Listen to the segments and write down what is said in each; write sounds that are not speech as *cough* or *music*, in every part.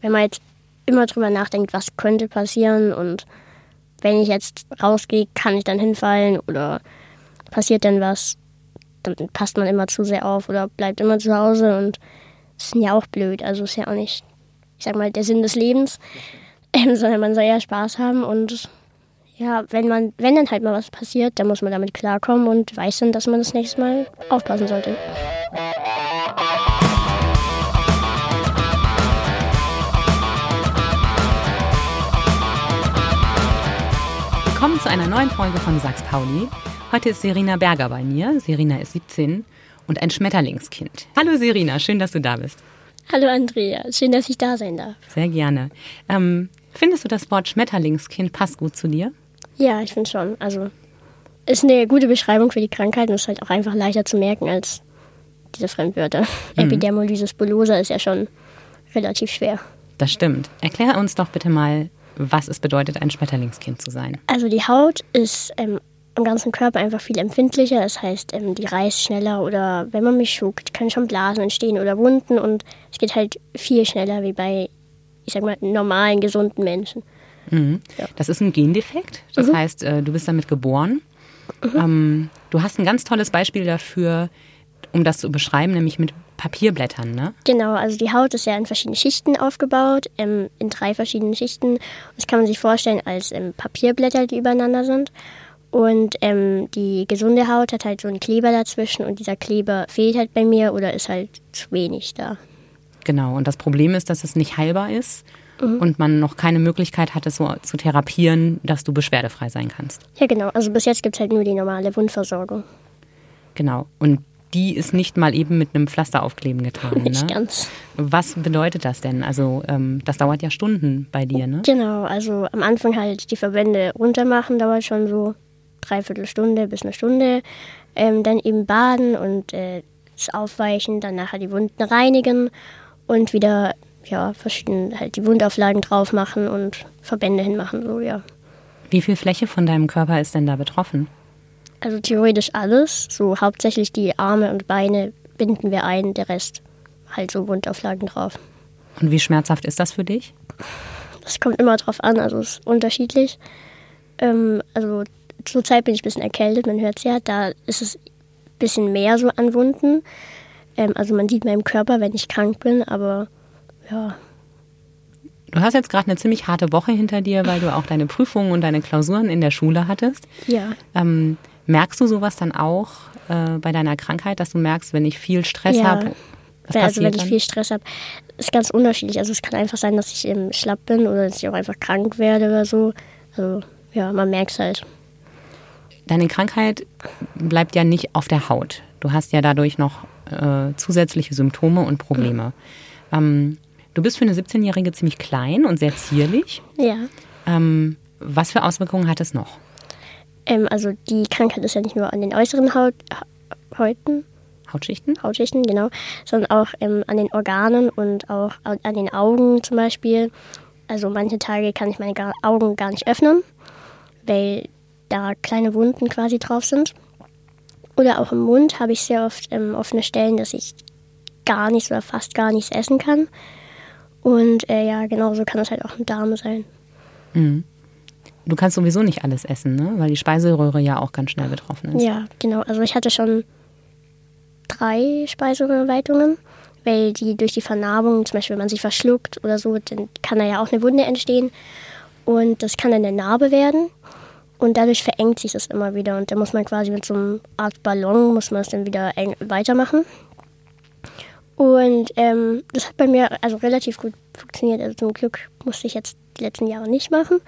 wenn man jetzt immer drüber nachdenkt, was könnte passieren und wenn ich jetzt rausgehe, kann ich dann hinfallen oder passiert denn was, dann passt man immer zu sehr auf oder bleibt immer zu Hause und das ist ja auch blöd. Also ist ja auch nicht, ich sag mal, der Sinn des Lebens, *laughs* ähm, sondern man soll ja Spaß haben und ja, wenn man, wenn dann halt mal was passiert, dann muss man damit klarkommen und weiß dann, dass man das nächste Mal aufpassen sollte. Willkommen zu einer neuen Folge von Sachs Pauli. Heute ist Serena Berger bei mir. Serena ist 17 und ein Schmetterlingskind. Hallo Serena, schön, dass du da bist. Hallo Andrea, schön, dass ich da sein darf. Sehr gerne. Ähm, findest du das Wort Schmetterlingskind passt gut zu dir? Ja, ich finde schon. Also ist eine gute Beschreibung für die Krankheit und ist halt auch einfach leichter zu merken als diese Fremdwörter. Mhm. Epidermolysis bullosa ist ja schon relativ schwer. Das stimmt. Erklär uns doch bitte mal, was es bedeutet, ein Schmetterlingskind zu sein. Also die Haut ist ähm, am ganzen Körper einfach viel empfindlicher. Das heißt, ähm, die reißt schneller oder wenn man mich schuckt, können schon Blasen entstehen oder Wunden und es geht halt viel schneller wie bei, ich sag mal, normalen, gesunden Menschen. Mhm. Ja. Das ist ein Gendefekt. Das mhm. heißt, äh, du bist damit geboren. Mhm. Ähm, du hast ein ganz tolles Beispiel dafür, um das zu beschreiben, nämlich mit Papierblättern, ne? Genau, also die Haut ist ja in verschiedene Schichten aufgebaut, ähm, in drei verschiedenen Schichten. Das kann man sich vorstellen als ähm, Papierblätter, die übereinander sind. Und ähm, die gesunde Haut hat halt so einen Kleber dazwischen und dieser Kleber fehlt halt bei mir oder ist halt zu wenig da. Genau, und das Problem ist, dass es nicht heilbar ist mhm. und man noch keine Möglichkeit hat, es so zu therapieren, dass du beschwerdefrei sein kannst. Ja, genau. Also bis jetzt gibt es halt nur die normale Wundversorgung. Genau. Und die ist nicht mal eben mit einem Pflaster aufkleben getan. Nicht ne? ganz. Was bedeutet das denn? Also ähm, das dauert ja Stunden bei dir, ne? Genau, also am Anfang halt die Verbände runtermachen, dauert schon so dreiviertel Stunde bis eine Stunde. Ähm, dann eben baden und äh, das Aufweichen, dann nachher die Wunden reinigen und wieder ja, verschiedene halt die Wundauflagen drauf machen und Verbände hinmachen, so ja. Wie viel Fläche von deinem Körper ist denn da betroffen? Also theoretisch alles. So hauptsächlich die Arme und Beine binden wir ein, der Rest halt so Wundauflagen drauf. Und wie schmerzhaft ist das für dich? Das kommt immer drauf an, also es ist unterschiedlich. Ähm, also zurzeit bin ich ein bisschen erkältet, man hört es ja, da ist es ein bisschen mehr so an Wunden. Ähm, also man sieht meinem Körper, wenn ich krank bin, aber ja. Du hast jetzt gerade eine ziemlich harte Woche hinter dir, weil du auch deine Prüfungen und deine Klausuren in der Schule hattest. Ja. Ähm, Merkst du sowas dann auch äh, bei deiner Krankheit, dass du merkst, wenn ich viel Stress ja. habe? Also wenn ich viel Stress habe, ist ganz unterschiedlich. Also es kann einfach sein, dass ich eben schlapp bin oder dass ich auch einfach krank werde oder so. Also ja, man merkt es halt. Deine Krankheit bleibt ja nicht auf der Haut. Du hast ja dadurch noch äh, zusätzliche Symptome und Probleme. Mhm. Ähm, du bist für eine 17-Jährige ziemlich klein und sehr zierlich. Ja. Ähm, was für Auswirkungen hat es noch? Ähm, also die Krankheit ist ja nicht nur an den äußeren Haut, Häuten. Hautschichten? Hautschichten, genau. Sondern auch ähm, an den Organen und auch an den Augen zum Beispiel. Also manche Tage kann ich meine Augen gar nicht öffnen, weil da kleine Wunden quasi drauf sind. Oder auch im Mund habe ich sehr oft ähm, offene Stellen, dass ich gar nichts oder fast gar nichts essen kann. Und äh, ja, genauso kann es halt auch im Darm sein. Mhm. Du kannst sowieso nicht alles essen, ne? weil die Speiseröhre ja auch ganz schnell betroffen ist. Ja, genau. Also ich hatte schon drei Speiseröhrenleitungen, weil die durch die Vernarbung, zum Beispiel wenn man sich verschluckt oder so, dann kann da ja auch eine Wunde entstehen. Und das kann dann eine Narbe werden. Und dadurch verengt sich das immer wieder. Und da muss man quasi mit so einer Art Ballon, muss man es dann wieder weitermachen. Und ähm, das hat bei mir also relativ gut funktioniert. Also zum Glück musste ich jetzt die letzten Jahre nicht machen.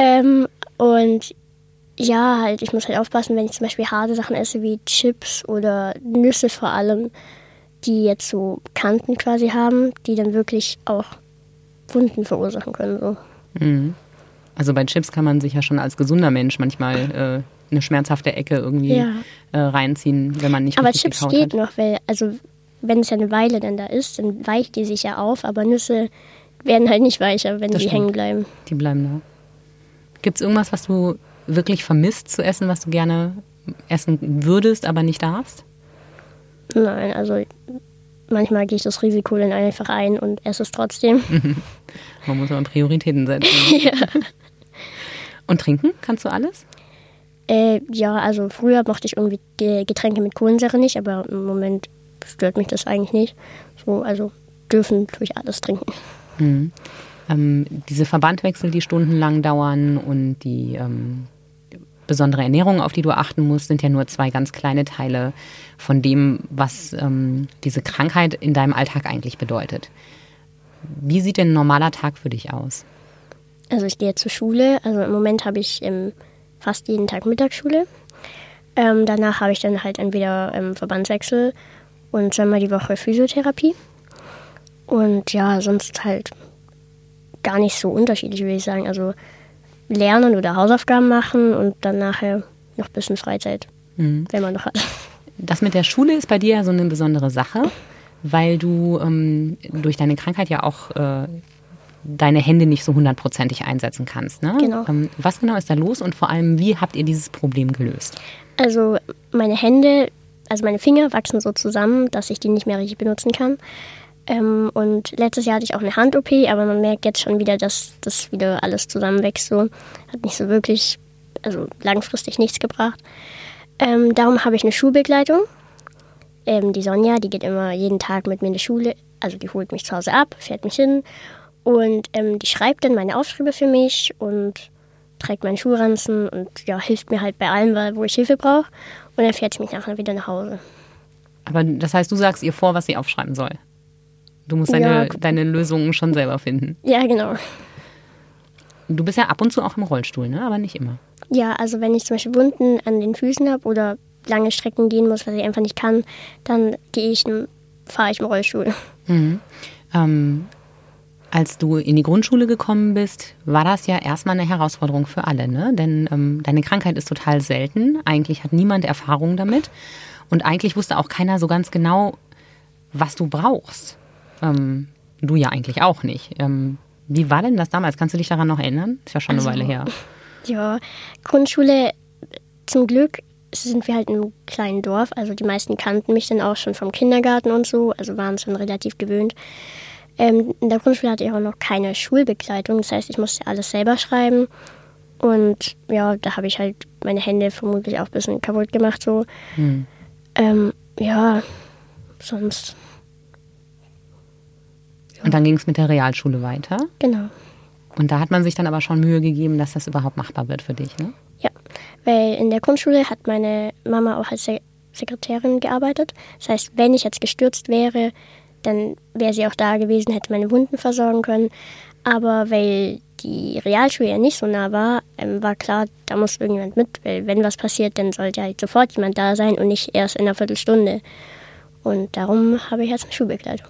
Ähm, und ja, halt, ich muss halt aufpassen, wenn ich zum Beispiel harte Sachen esse, wie Chips oder Nüsse vor allem, die jetzt so Kanten quasi haben, die dann wirklich auch Wunden verursachen können. So. Mhm. Also bei Chips kann man sich ja schon als gesunder Mensch manchmal äh, eine schmerzhafte Ecke irgendwie ja. äh, reinziehen, wenn man nicht Aber Chips geht hat. noch, weil, also wenn es ja eine Weile dann da ist, dann weicht die sich ja auf, aber Nüsse werden halt nicht weicher, wenn das die stimmt. hängen bleiben. Die bleiben da. Gibt es irgendwas, was du wirklich vermisst zu essen, was du gerne essen würdest, aber nicht darfst? Nein, also manchmal gehe ich das Risiko dann einfach ein und esse es trotzdem. *laughs* Man muss mal Prioritäten setzen. *laughs* ja. Und trinken? Kannst du alles? Äh, ja, also früher mochte ich irgendwie Getränke mit Kohlensäure nicht, aber im Moment stört mich das eigentlich nicht. So, also dürfen tue ich alles trinken. Mhm. Ähm, diese Verbandwechsel, die stundenlang dauern und die ähm, besondere Ernährung, auf die du achten musst, sind ja nur zwei ganz kleine Teile von dem, was ähm, diese Krankheit in deinem Alltag eigentlich bedeutet. Wie sieht denn ein normaler Tag für dich aus? Also ich gehe zur Schule. Also im Moment habe ich ähm, fast jeden Tag Mittagsschule. Ähm, danach habe ich dann halt entweder ähm, Verbandswechsel und zweimal die Woche Physiotherapie. Und ja, sonst halt gar nicht so unterschiedlich, würde ich sagen. Also lernen oder Hausaufgaben machen und dann nachher noch ein bisschen Freizeit, mhm. wenn man noch hat. Das mit der Schule ist bei dir ja so eine besondere Sache, weil du ähm, durch deine Krankheit ja auch äh, deine Hände nicht so hundertprozentig einsetzen kannst. Ne? Genau. Ähm, was genau ist da los und vor allem, wie habt ihr dieses Problem gelöst? Also meine Hände, also meine Finger wachsen so zusammen, dass ich die nicht mehr richtig benutzen kann. Ähm, und letztes Jahr hatte ich auch eine Hand-OP, aber man merkt jetzt schon wieder, dass das wieder alles zusammenwächst. So. Hat nicht so wirklich, also langfristig nichts gebracht. Ähm, darum habe ich eine Schulbegleitung. Ähm, die Sonja, die geht immer jeden Tag mit mir in die Schule. Also die holt mich zu Hause ab, fährt mich hin und ähm, die schreibt dann meine Aufschriebe für mich und trägt meinen Schulranzen und ja, hilft mir halt bei allem, wo ich Hilfe brauche. Und dann fährt sie mich nachher wieder nach Hause. Aber das heißt, du sagst ihr vor, was sie aufschreiben soll? Du musst deine, ja. deine Lösungen schon selber finden. Ja, genau. Du bist ja ab und zu auch im Rollstuhl, ne? aber nicht immer. Ja, also wenn ich zum Beispiel Wunden an den Füßen habe oder lange Strecken gehen muss, was ich einfach nicht kann, dann gehe ich, fahre ich im Rollstuhl. Mhm. Ähm, als du in die Grundschule gekommen bist, war das ja erstmal eine Herausforderung für alle, ne? Denn ähm, deine Krankheit ist total selten. Eigentlich hat niemand Erfahrung damit. Und eigentlich wusste auch keiner so ganz genau, was du brauchst. Ähm, du ja eigentlich auch nicht. Ähm, wie war denn das damals? Kannst du dich daran noch erinnern? Ist ja schon also, eine Weile her. Ja, Grundschule, zum Glück sind wir halt in einem kleinen Dorf. Also die meisten kannten mich dann auch schon vom Kindergarten und so, also waren schon relativ gewöhnt. Ähm, in der Grundschule hatte ich auch noch keine Schulbegleitung, das heißt, ich musste alles selber schreiben. Und ja, da habe ich halt meine Hände vermutlich auch ein bisschen kaputt gemacht. So. Hm. Ähm, ja, sonst und dann ging es mit der Realschule weiter. Genau. Und da hat man sich dann aber schon Mühe gegeben, dass das überhaupt machbar wird für dich, ne? Ja, weil in der Grundschule hat meine Mama auch als Sekretärin gearbeitet. Das heißt, wenn ich jetzt gestürzt wäre, dann wäre sie auch da gewesen, hätte meine Wunden versorgen können. Aber weil die Realschule ja nicht so nah war, ähm, war klar, da muss irgendjemand mit, weil wenn was passiert, dann sollte halt sofort jemand da sein und nicht erst in einer Viertelstunde. Und darum habe ich jetzt eine Schulbegleitung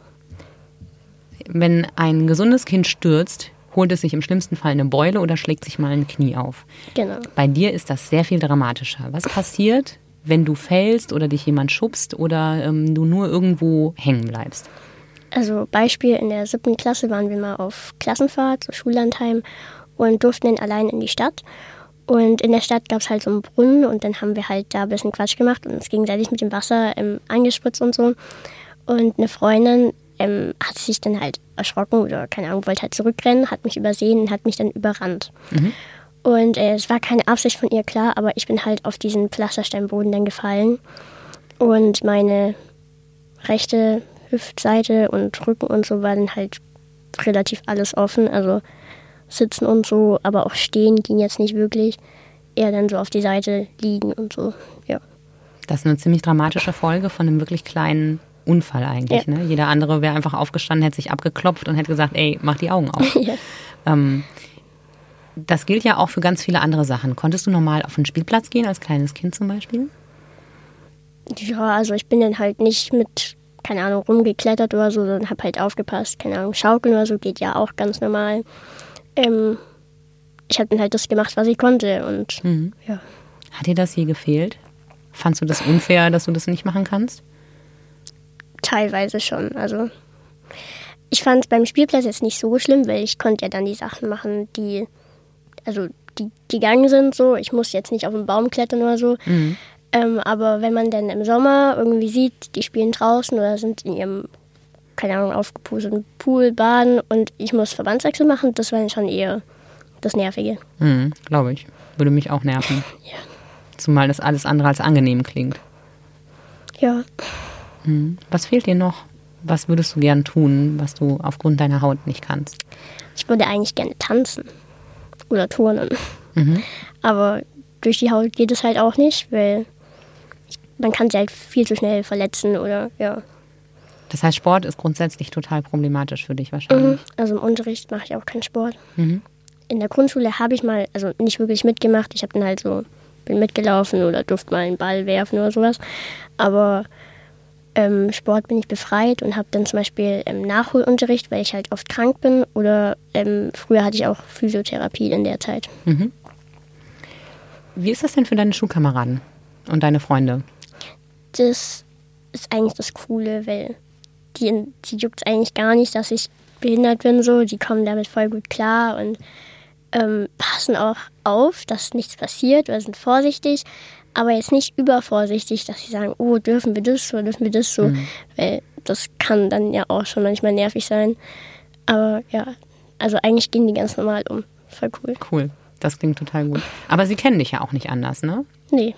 wenn ein gesundes Kind stürzt, holt es sich im schlimmsten Fall eine Beule oder schlägt sich mal ein Knie auf. Genau. Bei dir ist das sehr viel dramatischer. Was passiert, wenn du fällst oder dich jemand schubst oder ähm, du nur irgendwo hängen bleibst? Also Beispiel, in der siebten Klasse waren wir mal auf Klassenfahrt, so Schullandheim und durften dann allein in die Stadt. Und in der Stadt gab es halt so einen Brunnen und dann haben wir halt da ein bisschen Quatsch gemacht und uns gegenseitig mit dem Wasser ähm, angespritzt und so. Und eine Freundin ähm, hat sich dann halt erschrocken oder keine Ahnung, wollte halt zurückrennen, hat mich übersehen und hat mich dann überrannt. Mhm. Und äh, es war keine Absicht von ihr, klar, aber ich bin halt auf diesen Pflastersteinboden dann gefallen. Und meine rechte Hüftseite und Rücken und so war dann halt relativ alles offen. Also sitzen und so, aber auch stehen ging jetzt nicht wirklich. Eher dann so auf die Seite liegen und so, ja. Das ist eine ziemlich dramatische Folge von einem wirklich kleinen Unfall eigentlich. Ja. Ne? Jeder andere wäre einfach aufgestanden, hätte sich abgeklopft und hätte gesagt, ey, mach die Augen auf. *laughs* Ja. Ähm, das gilt ja auch für ganz viele andere Sachen. Konntest du normal auf den Spielplatz gehen, als kleines Kind zum Beispiel? Ja, also ich bin dann halt nicht mit, keine Ahnung, rumgeklettert oder so, sondern habe halt aufgepasst. Keine Ahnung, schaukeln oder so geht ja auch ganz normal. Ähm, ich habe dann halt das gemacht, was ich konnte und mhm. ja. Hat dir das je gefehlt? Fandst du das unfair, dass du das nicht machen kannst? Teilweise schon. Also ich fand es beim Spielplatz jetzt nicht so schlimm, weil ich konnte ja dann die Sachen machen, die also die gegangen sind. So, ich muss jetzt nicht auf den Baum klettern oder so. Mhm. Ähm, aber wenn man dann im Sommer irgendwie sieht, die spielen draußen oder sind in ihrem keine Ahnung, aufgepusteten Pool baden und ich muss Verbandswechsel machen, das war dann schon eher das Nervige. Mhm, Glaube ich. Würde mich auch nerven. *laughs* Ja. Zumal das alles andere als angenehm klingt. Ja, Was fehlt dir noch? Was würdest du gern tun, was du aufgrund deiner Haut nicht kannst? ich würde eigentlich gerne tanzen oder turnen. Aber durch die Haut geht es halt auch nicht, weil man kann sich halt viel zu schnell verletzen oder ja. Das heißt, Sport ist grundsätzlich total problematisch für dich wahrscheinlich. Also im Unterricht mache ich auch keinen Sport. In der Grundschule habe ich mal, also nicht wirklich mitgemacht. Ich habe dann halt so, bin mitgelaufen oder durfte mal einen Ball werfen oder sowas. Aber ähm, Sport bin ich befreit und habe dann zum Beispiel ähm, Nachholunterricht, weil ich halt oft krank bin. Oder ähm, früher hatte ich auch Physiotherapie in der Zeit. Wie ist das denn für deine Schulkameraden und deine Freunde? Das ist eigentlich das Coole, weil die, die juckt eigentlich gar nicht, dass ich behindert bin. So, die kommen damit voll gut klar und ähm, passen auch auf, dass nichts passiert oder sind vorsichtig, aber jetzt nicht übervorsichtig, dass sie sagen, oh, dürfen wir das so, dürfen wir das so, weil das kann dann ja auch schon manchmal nervig sein. Aber ja, also eigentlich gehen die ganz normal um. Voll cool. Cool. Das klingt total gut. Aber sie kennen dich ja auch nicht anders, ne? Nee,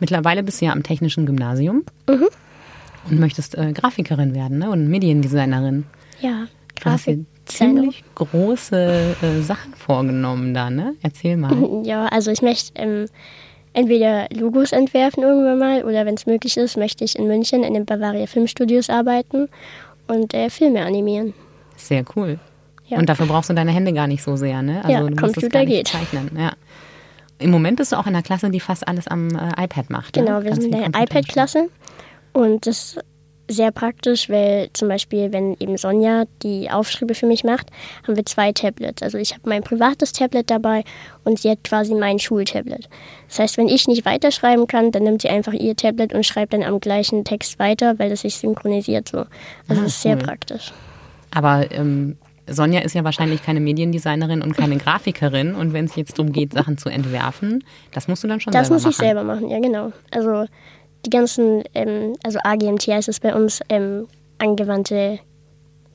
Mittlerweile bist du ja am Technischen Gymnasium und möchtest äh, Grafikerin werden, ne? Und Mediendesignerin. ja, Grafik. Ziemlich große äh, Sachen vorgenommen da, ne? Erzähl mal. *laughs* Ja, also ich möchte ähm, entweder Logos entwerfen irgendwann mal oder wenn es möglich ist, möchte ich in München in den Bavaria Filmstudios arbeiten und äh, Filme animieren. Sehr cool. Ja. Und dafür brauchst du deine Hände gar nicht so sehr, ne? Ja, du musst es Computer gar nicht geht. zeichnen. Ja. Im Moment bist du auch in einer Klasse, die fast alles am äh, iPad macht. Genau, ne? wir sind in der iPad-Klasse und das sehr praktisch, weil zum Beispiel, wenn eben Sonja die Aufschriebe für mich macht, haben wir zwei Tablets. Also ich habe mein privates Tablet dabei und sie hat quasi mein Schultablet. Das heißt, wenn ich nicht weiterschreiben kann, dann nimmt sie einfach ihr Tablet und schreibt dann am gleichen Text weiter, weil das sich synchronisiert so. Also Ah, das ist sehr cool. praktisch. Aber ähm, Sonja ist ja wahrscheinlich keine Mediendesignerin und keine Grafikerin. Und wenn es jetzt darum geht, Sachen zu entwerfen, das musst du dann schon Das selber muss ich machen. selber machen, ja genau. Also die ganzen, ähm, also AGMT heißt es bei uns, ähm, angewandte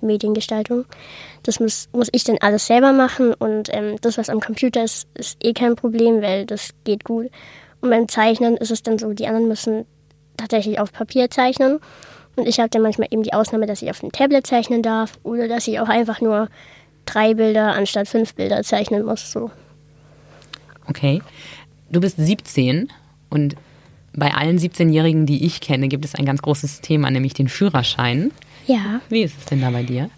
Mediengestaltung. Das muss, muss ich dann alles selber machen und ähm, das, was am Computer ist, ist eh kein Problem, weil das geht gut. Und beim Zeichnen ist es dann so, die anderen müssen tatsächlich auf Papier zeichnen und ich habe dann manchmal eben die Ausnahme, dass ich auf dem Tablet zeichnen darf oder dass ich auch einfach nur drei Bilder anstatt fünf Bilder zeichnen muss. So. Okay. Du bist 17 und bei allen 17-Jährigen, die ich kenne, gibt es ein ganz großes Thema, nämlich den Führerschein. Ja. Wie ist es denn da bei dir?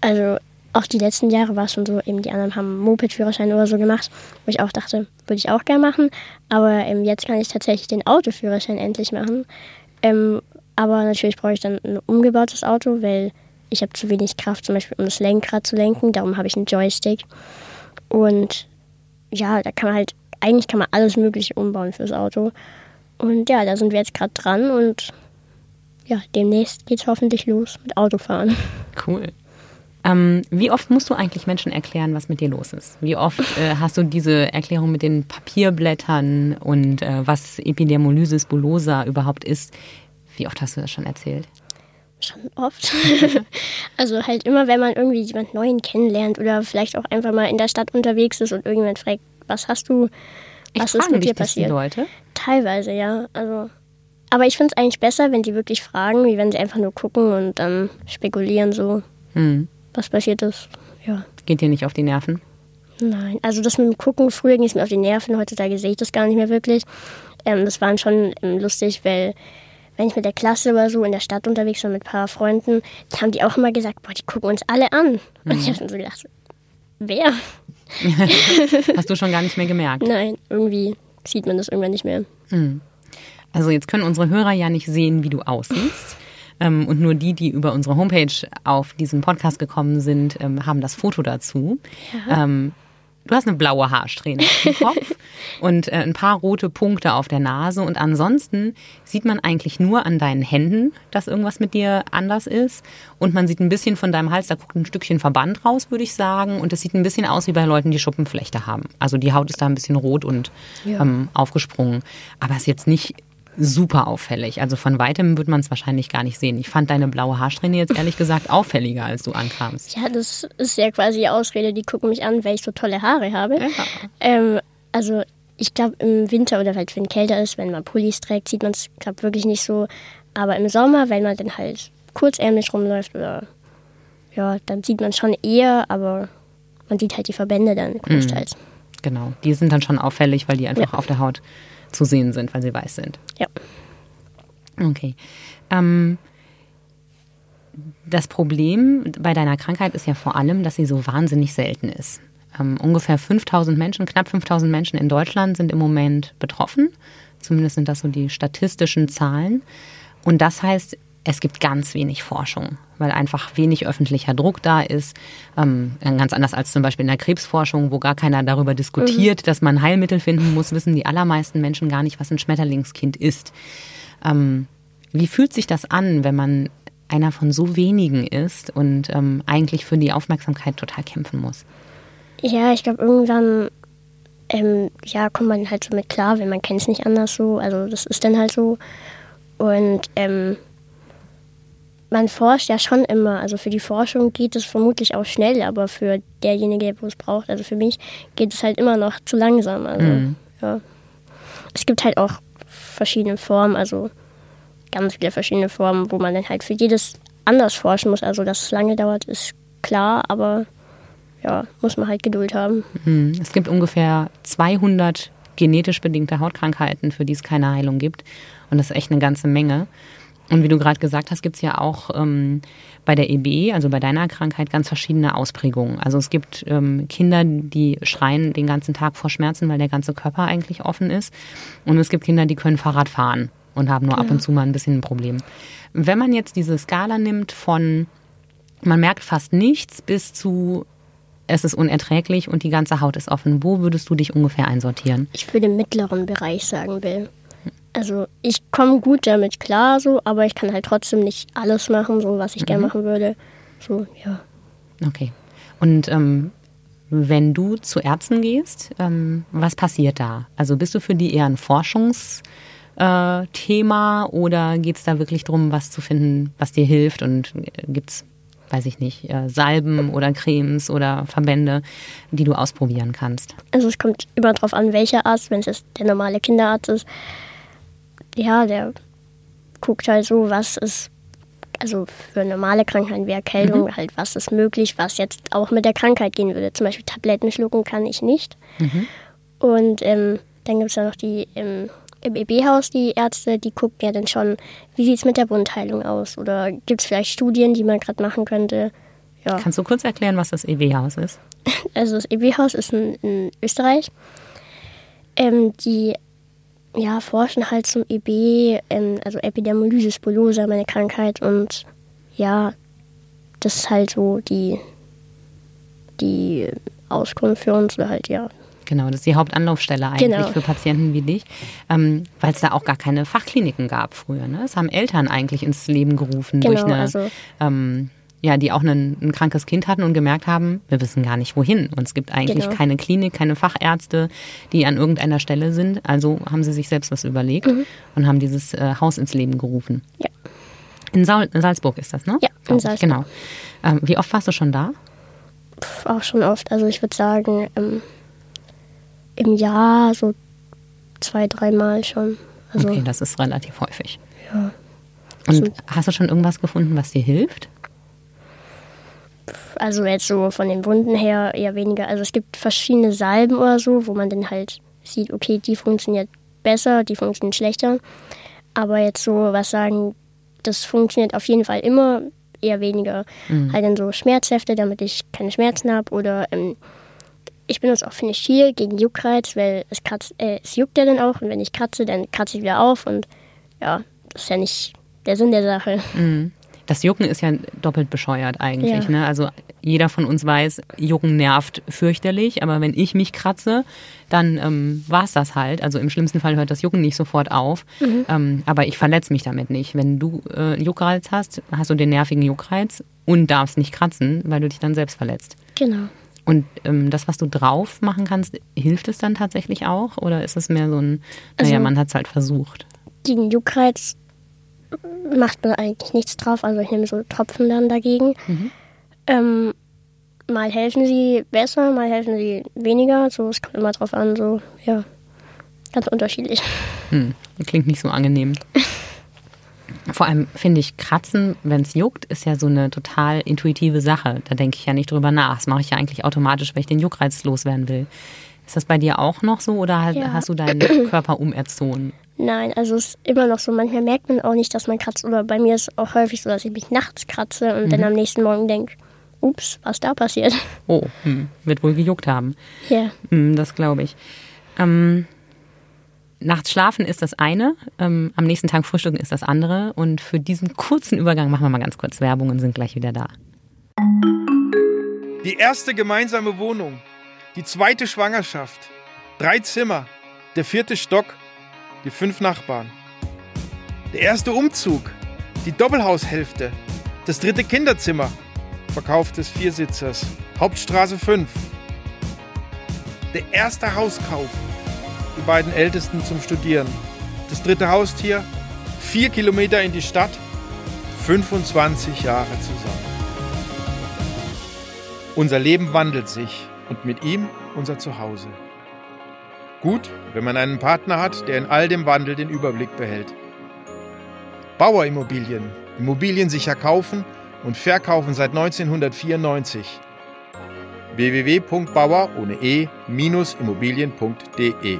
Also auch die letzten Jahre war es schon so, eben die anderen haben Moped-Führerschein oder so gemacht, wo ich auch dachte, würde ich auch gerne machen. Aber ähm, jetzt kann ich tatsächlich den Autoführerschein endlich machen. Ähm, aber natürlich brauche ich dann ein umgebautes Auto, weil ich habe zu wenig Kraft, zum Beispiel um das Lenkrad zu lenken. Darum habe ich einen Joystick. Und ja, da kann man halt, eigentlich kann man alles Mögliche umbauen fürs Auto. Und ja, da sind wir jetzt gerade dran und ja, demnächst geht's hoffentlich los mit Autofahren. *laughs* Cool. Ähm, wie oft musst du eigentlich Menschen erklären, was mit dir los ist? Wie oft äh, hast du diese Erklärung mit den Papierblättern und äh, was Epidermolysis bullosa überhaupt ist? Wie oft hast du das schon erzählt? Schon oft. *laughs* also halt immer, wenn man irgendwie jemand Neuen kennenlernt oder vielleicht auch einfach mal in der Stadt unterwegs ist und irgendjemand fragt, was hast du, was ist mit dir passiert? Leute? Teilweise, ja. Also, aber ich finde es eigentlich besser, wenn die wirklich fragen, wie wenn sie einfach nur gucken und dann spekulieren so, Hm. was passiert ist. Ja. Geht dir nicht auf die Nerven? Nein, also das mit dem Gucken, früher ging es mir auf die Nerven, heutzutage sehe ich das gar nicht mehr wirklich. Ähm, das war schon ähm, lustig, weil wenn ich mit der Klasse oder so in der Stadt unterwegs war mit ein paar Freunden, haben die auch immer gesagt, boah, die gucken uns alle an. Und ich habe dann so gedacht, wer? *laughs* Hast du schon gar nicht mehr gemerkt? Nein, irgendwie sieht man das irgendwann nicht mehr. Also jetzt können unsere Hörer ja nicht sehen, wie du aussiehst. *laughs* Ähm, und nur die, die über unsere Homepage auf diesen Podcast gekommen sind, ähm, haben das Foto dazu. Ähm, du hast eine blaue Haarsträhne auf dem Kopf *laughs* und äh, ein paar rote Punkte auf der Nase. Und ansonsten sieht man eigentlich nur an deinen Händen, dass irgendwas mit dir anders ist. Und man sieht ein bisschen von deinem Hals, da guckt ein Stückchen Verband raus, würde ich sagen. Und es sieht ein bisschen aus wie bei Leuten, die Schuppenflechte haben. Also die Haut ist da ein bisschen rot und Ja. ähm, aufgesprungen. Aber es ist jetzt nicht super auffällig. Also von weitem wird man es wahrscheinlich gar nicht sehen. Ich fand deine blaue Haarsträhne jetzt ehrlich gesagt auffälliger, als du ankamst. Ja, das ist ja quasi die Ausrede, die gucken mich an, weil ich so tolle Haare habe. Ja. Ähm, also ich glaube im Winter oder halt wenn kälter ist, wenn man Pullis trägt, sieht man es, glaube wirklich nicht so. Aber im Sommer, wenn man dann halt kurzärmlich rumläuft oder ja, dann sieht man schon eher, aber man sieht halt die Verbände dann großteils. Mhm. Genau, die sind dann schon auffällig, weil die einfach ja. auf der Haut zu sehen sind, weil sie weiß sind. Ja. Okay. Ähm, das Problem bei deiner Krankheit ist ja vor allem, dass sie so wahnsinnig selten ist. Ähm, ungefähr 5000 Menschen, knapp 5000 Menschen in Deutschland sind im Moment betroffen. Zumindest sind das so die statistischen Zahlen. Und das heißt, es gibt ganz wenig Forschung, weil einfach wenig öffentlicher Druck da ist. Ähm, ganz anders als zum Beispiel in der Krebsforschung, wo gar keiner darüber diskutiert, mhm. dass man Heilmittel finden muss, wissen die allermeisten Menschen gar nicht, was ein Schmetterlingskind ist. Ähm, wie fühlt sich das an, wenn man einer von so wenigen ist und ähm, eigentlich für die Aufmerksamkeit total kämpfen muss? Ja, ich glaube, irgendwann ähm, ja, kommt man halt so mit klar, wenn man kennt es nicht anders so. Also das ist dann halt so. Und ähm, man forscht ja schon immer. Also für die Forschung geht es vermutlich auch schnell, aber für derjenige, der es braucht, also für mich, geht es halt immer noch zu langsam. Also, mhm. ja. Es gibt halt auch verschiedene Formen, also ganz viele verschiedene Formen, wo man dann halt für jedes anders forschen muss. Also dass es lange dauert, ist klar, aber ja, muss man halt Geduld haben. Mhm. Es gibt ungefähr 200 genetisch bedingte Hautkrankheiten, für die es keine Heilung gibt. Und das ist echt eine ganze Menge. Und wie du gerade gesagt hast, gibt es ja auch ähm, bei der EB, also bei deiner Krankheit, ganz verschiedene Ausprägungen. Also es gibt ähm, Kinder, die schreien den ganzen Tag vor Schmerzen, weil der ganze Körper eigentlich offen ist. Und es gibt Kinder, die können Fahrrad fahren und haben nur genau. ab und zu mal ein bisschen ein Problem. Wenn man jetzt diese Skala nimmt von man merkt fast nichts bis zu es ist unerträglich und die ganze Haut ist offen, wo würdest du dich ungefähr einsortieren? Ich würde im mittleren Bereich sagen, Bill also ich komme gut damit klar, so, aber ich kann halt trotzdem nicht alles machen, so was ich mhm. gerne machen würde. So, ja. Okay. Und ähm, wenn du zu Ärzten gehst, ähm, was passiert da? Also bist du für die eher ein Forschungsthema äh, oder geht es da wirklich darum, was zu finden, was dir hilft? Und äh, gibt es, weiß ich nicht, äh, Salben oder Cremes oder Verbände, die du ausprobieren kannst? Also es kommt immer darauf an, welcher Arzt, wenn es jetzt der normale Kinderarzt ist, ja, der guckt halt so, was ist, also für normale Krankheiten wie Erkältung, mhm. halt, was ist möglich, was jetzt auch mit der Krankheit gehen würde. Zum Beispiel Tabletten schlucken kann ich nicht. Mhm. Und ähm, dann gibt es ja noch die im, im EB-Haus, die Ärzte, die gucken ja dann schon, wie sieht es mit der Wundheilung aus? Oder gibt es vielleicht Studien, die man gerade machen könnte? Ja. Kannst du kurz erklären, was das EB-Haus ist? *laughs* Also das EB-Haus ist in, in Österreich. Ähm, die ja, forschen halt zum EB, ähm, also Epidermolysis bullosa, meine Krankheit. Und ja, das ist halt so die, die Auskunft für uns oder halt, ja. Genau, das ist die Hauptanlaufstelle eigentlich genau. für Patienten wie dich, ähm, weil es da auch gar keine Fachkliniken gab früher. Ne? Es haben Eltern eigentlich ins Leben gerufen genau, durch eine also, ähm, ja, die auch ein, ein, krankes Kind hatten und gemerkt haben, wir wissen gar nicht wohin. Und es gibt eigentlich genau. keine Klinik, keine Fachärzte, die an irgendeiner Stelle sind. Also haben sie sich selbst was überlegt mhm. und haben dieses äh, Haus ins Leben gerufen. Ja. In, Saul in Salzburg ist das, ne? Ja, in Salzburg. Genau. Ähm, wie oft warst du schon da? Puh, auch schon oft. Also ich würde sagen, ähm, im Jahr so zwei, dreimal schon. Also, okay, das ist relativ häufig. Ja. Und also, hast du schon irgendwas gefunden, was dir hilft? Also jetzt so von den Wunden her eher weniger. Also es gibt verschiedene Salben oder so, wo man dann halt sieht, okay, die funktioniert besser, die funktioniert schlechter. Aber jetzt so was sagen, das funktioniert auf jeden Fall immer, eher weniger. Mhm. Halt dann so Schmerzhefte, damit ich keine Schmerzen habe. Oder ähm, ich benutze auch Finistil gegen Juckreiz, weil es, kratzt, äh, es juckt ja dann auch. Und wenn ich kratze, dann kratze ich wieder auf. Und ja, das ist ja nicht der Sinn der Sache. Mhm. Das Jucken ist ja doppelt bescheuert eigentlich. Ja. Ne? Also jeder von uns weiß, Jucken nervt fürchterlich, aber wenn ich mich kratze, dann ähm, war es das halt. Also im schlimmsten Fall hört das Jucken nicht sofort auf, mhm. ähm, aber ich verletze mich damit nicht. Wenn du äh, Juckreiz hast, hast du den nervigen Juckreiz und darfst nicht kratzen, weil du dich dann selbst verletzt. Genau. Und ähm, das, was du drauf machen kannst, hilft es dann tatsächlich auch? Oder ist es mehr so ein, naja, also, man hat es halt versucht? Gegen Juckreiz macht man eigentlich nichts drauf. Also ich nehme so Tropfen dann dagegen. Mhm. Ähm, mal helfen sie besser, mal helfen sie weniger. So, es kommt immer drauf an, so, ja, ganz unterschiedlich. Hm, klingt nicht so angenehm. Vor allem finde ich, Kratzen, wenn es juckt, ist ja so eine total intuitive Sache. Da denke ich ja nicht drüber nach. Das mache ich ja eigentlich automatisch, weil ich den Juckreiz loswerden will. Ist das bei dir auch noch so oder ja. hast du deinen Körper umerzogen? Nein, also es ist immer noch so. Manchmal merkt man auch nicht, dass man kratzt. Oder bei mir ist es auch häufig so, dass ich mich nachts kratze und mhm. dann am nächsten Morgen denke, ups, was da passiert. Oh, hm, wird wohl gejuckt haben. Ja. Hm, das glaube ich. Ähm, nachts schlafen ist das eine, ähm, am nächsten Tag frühstücken ist das andere. Und für diesen kurzen Übergang machen wir mal ganz kurz Werbung und sind gleich wieder da. Die erste gemeinsame Wohnung, die zweite Schwangerschaft, drei Zimmer, der vierte Stock, die fünf Nachbarn. Der erste Umzug, die Doppelhaushälfte, das dritte Kinderzimmer, Verkauf des Viersitzers, Hauptstraße 5. Der erste Hauskauf, die beiden Ältesten zum Studieren. Das dritte Haustier, vier Kilometer in die Stadt, 25 Jahre zusammen. Unser Leben wandelt sich und mit ihm unser Zuhause. Gut, wenn man einen Partner hat, der in all dem Wandel den Überblick behält. Bauerimmobilien, Immobilien sicher kaufen und verkaufen seit 1994. www.bauer ohne e-immobilien.de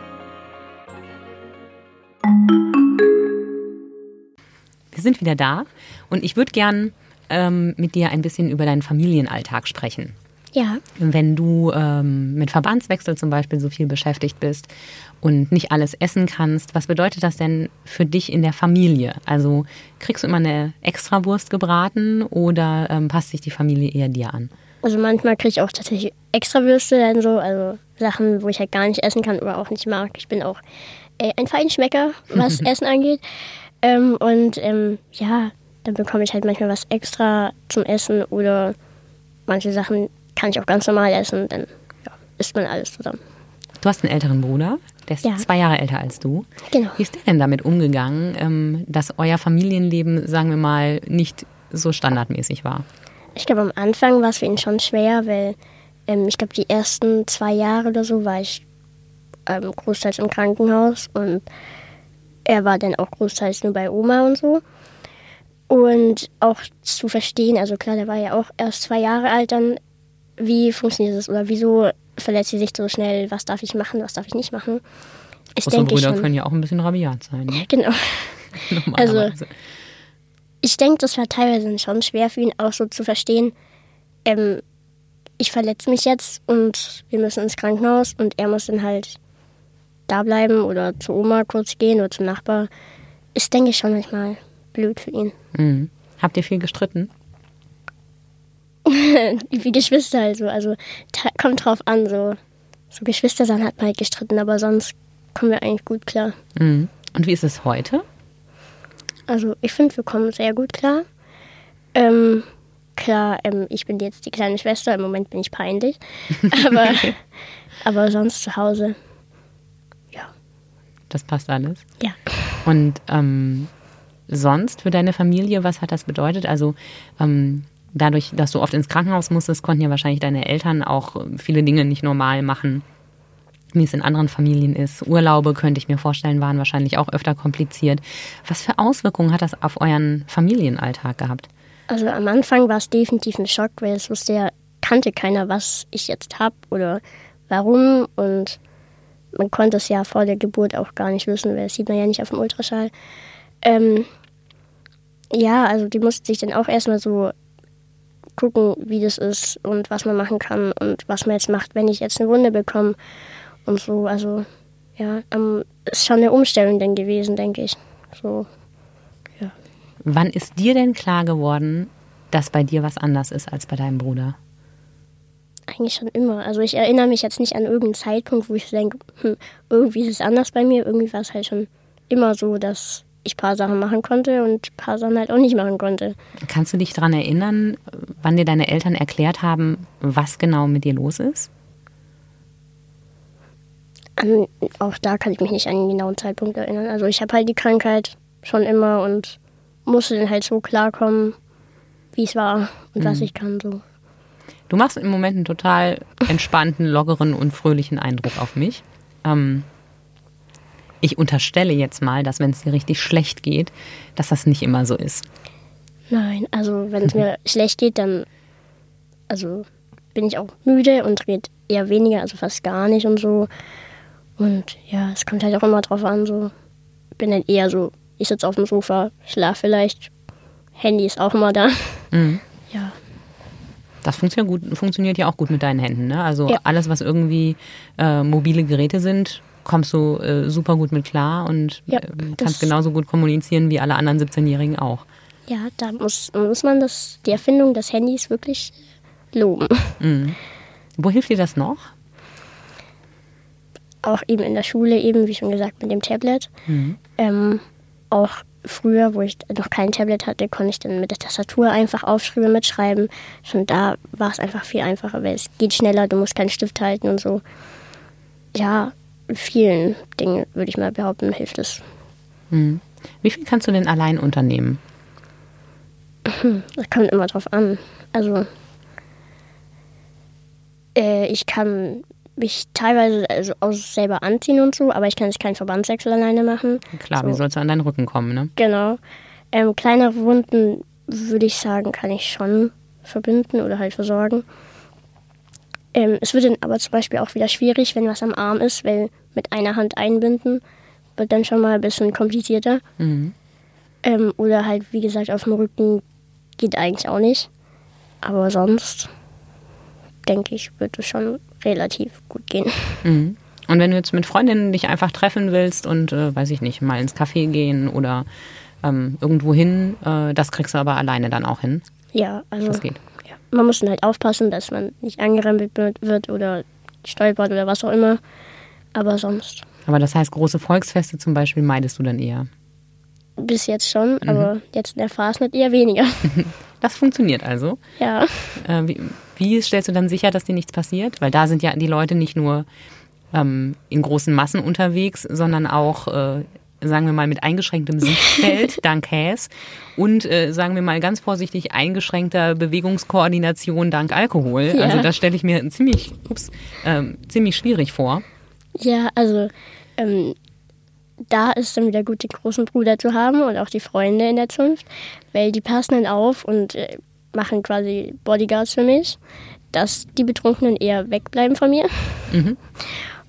Wir sind wieder da und ich würde gern ähm, mit dir ein bisschen über deinen Familienalltag sprechen. Ja. Wenn du ähm, mit Verbandswechsel zum Beispiel so viel beschäftigt bist und nicht alles essen kannst, was bedeutet das denn für dich in der Familie? Also kriegst du immer eine Extrawurst gebraten oder ähm, passt sich die Familie eher dir an? Also manchmal kriege ich auch tatsächlich Extrawürste, dann so, also Sachen, wo ich halt gar nicht essen kann oder auch nicht mag. Ich bin auch äh, ein Feinschmecker, was *laughs* Essen angeht. Ähm, und ähm, ja, dann bekomme ich halt manchmal was extra zum Essen oder manche Sachen kann ich auch ganz normal essen, dann ja, isst man alles zusammen. Du hast einen älteren Bruder, der ist ja. zwei Jahre älter als du. Genau. Wie ist der denn damit umgegangen, ähm, dass euer Familienleben, sagen wir mal, nicht so standardmäßig war? Ich glaube, am Anfang war es für ihn schon schwer, weil ähm, ich glaube, die ersten zwei Jahre oder so war ich ähm, großteils im Krankenhaus und er war dann auch großteils nur bei Oma und so. Und auch zu verstehen, also klar, der war ja auch erst zwei Jahre alt, dann wie funktioniert das oder wieso verletzt sie sich so schnell, was darf ich machen, was darf ich nicht machen. Ich Große denke Brüder schon, können ja auch ein bisschen rabiat sein. Ne? *laughs* Genau. *laughs* also ich denke, das war teilweise schon schwer für ihn auch so zu verstehen, ähm, ich verletze mich jetzt und wir müssen ins Krankenhaus und er muss dann halt da bleiben oder zu Oma kurz gehen oder zum Nachbar. Ist, denke ich, schon manchmal blöd für ihn. Mhm. Habt ihr viel gestritten? *laughs* wie Geschwister also. Also kommt drauf an, so. So Geschwister sind hat man halt gestritten, aber sonst kommen wir eigentlich gut klar. Mhm. Und wie ist es heute? Also ich finde, wir kommen sehr gut klar. Ähm, klar, ähm, ich bin jetzt die kleine Schwester, im Moment bin ich peinlich. *laughs* Aber, aber sonst zu Hause, ja. Das passt alles? Ja. Und ähm, sonst für deine Familie, was hat das bedeutet? Also ähm, dadurch, dass du oft ins Krankenhaus musstest, konnten ja wahrscheinlich deine Eltern auch viele Dinge nicht normal machen, wie es in anderen Familien ist. Urlaube, könnte ich mir vorstellen, waren wahrscheinlich auch öfter kompliziert. Was für Auswirkungen hat das auf euren Familienalltag gehabt? Also am Anfang war es definitiv ein Schock, weil es wusste ja, kannte keiner, was ich jetzt habe oder warum. Und man konnte es ja vor der Geburt auch gar nicht wissen, weil das sieht man ja nicht auf dem Ultraschall. Ähm, ja, also die mussten sich dann auch erstmal so gucken, wie das ist und was man machen kann und was man jetzt macht, wenn ich jetzt eine Wunde bekomme und so. Also ja, ähm, ist schon eine Umstellung dann gewesen, denke ich. So, ja. Wann ist dir denn klar geworden, dass bei dir was anders ist als bei deinem Bruder? Eigentlich schon immer. Also ich erinnere mich jetzt nicht an irgendeinen Zeitpunkt, wo ich denke, hm, irgendwie ist es anders bei mir. Irgendwie war es halt schon immer so, dass ich ein paar Sachen machen konnte und ein paar Sachen halt auch nicht machen konnte. Kannst du dich daran erinnern, wann dir deine Eltern erklärt haben, was genau mit dir los ist? An, auch da kann ich mich nicht an den genauen Zeitpunkt erinnern. Also ich habe halt die Krankheit schon immer und musste dann halt so klarkommen, wie es war und was ich kann. So. Du machst im Moment einen total entspannten, lockeren und fröhlichen Eindruck auf mich. Ähm, ich unterstelle jetzt mal, dass wenn es dir richtig schlecht geht, dass das nicht immer so ist. Nein, also wenn es mir schlecht geht, dann also bin ich auch müde und rede eher weniger, also fast gar nicht und so. Und ja, es kommt halt auch immer drauf an, so bin dann eher so, ich sitze auf dem Sofa, schlaf vielleicht, Handy ist auch immer da. Mhm. *laughs* Ja, Das funktioniert, gut, funktioniert ja auch gut mit deinen Händen. Ne? Also Ja. alles, was irgendwie äh, mobile Geräte sind, kommst du äh, super gut mit klar und Ja, äh, das- kannst genauso gut kommunizieren wie alle anderen 17-Jährigen auch. ja, da muss, muss man das, die Erfindung des Handys wirklich loben. Wo hilft dir das noch? Auch eben in der Schule, eben wie schon gesagt, mit dem Tablet. Ähm, auch früher, wo ich noch kein Tablet hatte, konnte ich dann mit der Tastatur einfach aufschreiben, mitschreiben. Schon da war es einfach viel einfacher, weil es geht schneller, du musst keinen Stift halten und so. Ja, vielen Dingen, würde ich mal behaupten, hilft es. Wie viel kannst du denn allein unternehmen? Das kommt immer drauf an. Also, äh, ich kann mich teilweise also auch selber anziehen und so, aber ich kann jetzt keinen Verbandswechsel alleine machen. Klar, so. wie sollst du an deinen Rücken kommen, ne? Genau. Ähm, kleinere Wunden, würde ich sagen, kann ich schon verbinden oder halt versorgen. Ähm, es wird dann aber zum Beispiel auch wieder schwierig, wenn was am Arm ist, weil mit einer Hand einbinden wird dann schon mal ein bisschen komplizierter. Mhm. Ähm, oder halt, wie gesagt, auf dem Rücken geht eigentlich auch nicht. Aber sonst denke ich, wird es schon relativ gut gehen. Mhm. Und wenn du jetzt mit Freundinnen dich einfach treffen willst und, äh, weiß ich nicht, mal ins Café gehen oder ähm, irgendwo hin, äh, das kriegst du aber alleine dann auch hin. Ja, also Das geht. Man muss dann halt aufpassen, dass man nicht angerempelt wird- oder stolpert oder was auch immer. Aber sonst Aber das heißt, große Volksfeste zum Beispiel meidest du dann eher. bis jetzt schon, aber jetzt in der Phase eher weniger. *laughs* Das funktioniert also. ja. Äh, wie, wie stellst du dann sicher, dass dir nichts passiert? Weil da sind ja die Leute nicht nur ähm, in großen Massen unterwegs, sondern auch, äh, sagen wir mal, mit eingeschränktem Sichtfeld, *laughs* dank Häs, und, äh, sagen wir mal ganz vorsichtig, eingeschränkter Bewegungskoordination dank Alkohol. Ja. Also das stelle ich mir ziemlich, ups, ähm, ziemlich schwierig vor. Ja, also ähm, da ist dann wieder gut, den großen Bruder zu haben und auch die Freunde in der Zunft, weil die passen dann auf und äh, machen quasi Bodyguards für mich, dass die Betrunkenen eher wegbleiben von mir.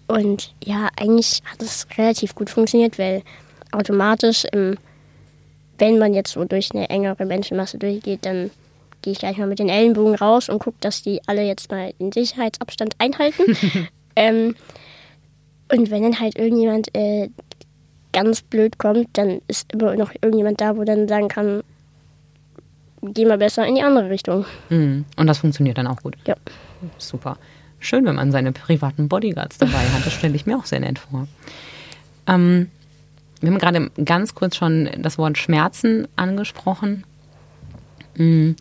Und ja, eigentlich hat es relativ gut funktioniert, weil automatisch, ähm, wenn man jetzt so durch eine engere Menschenmasse durchgeht, dann gehe ich gleich mal mit den Ellenbogen raus und gucke, dass die alle jetzt mal den Sicherheitsabstand einhalten. *laughs* ähm, und wenn dann halt irgendjemand äh, ganz blöd kommt, dann ist immer noch irgendjemand da, wo dann sagen kann, geh mal besser in die andere Richtung. Mhm. Und das funktioniert dann auch gut. Ja. Super. Schön, wenn man seine privaten Bodyguards dabei hat. Das stelle ich mir auch sehr nett vor. Ähm, wir haben gerade ganz kurz schon das Wort Schmerzen angesprochen. Mm,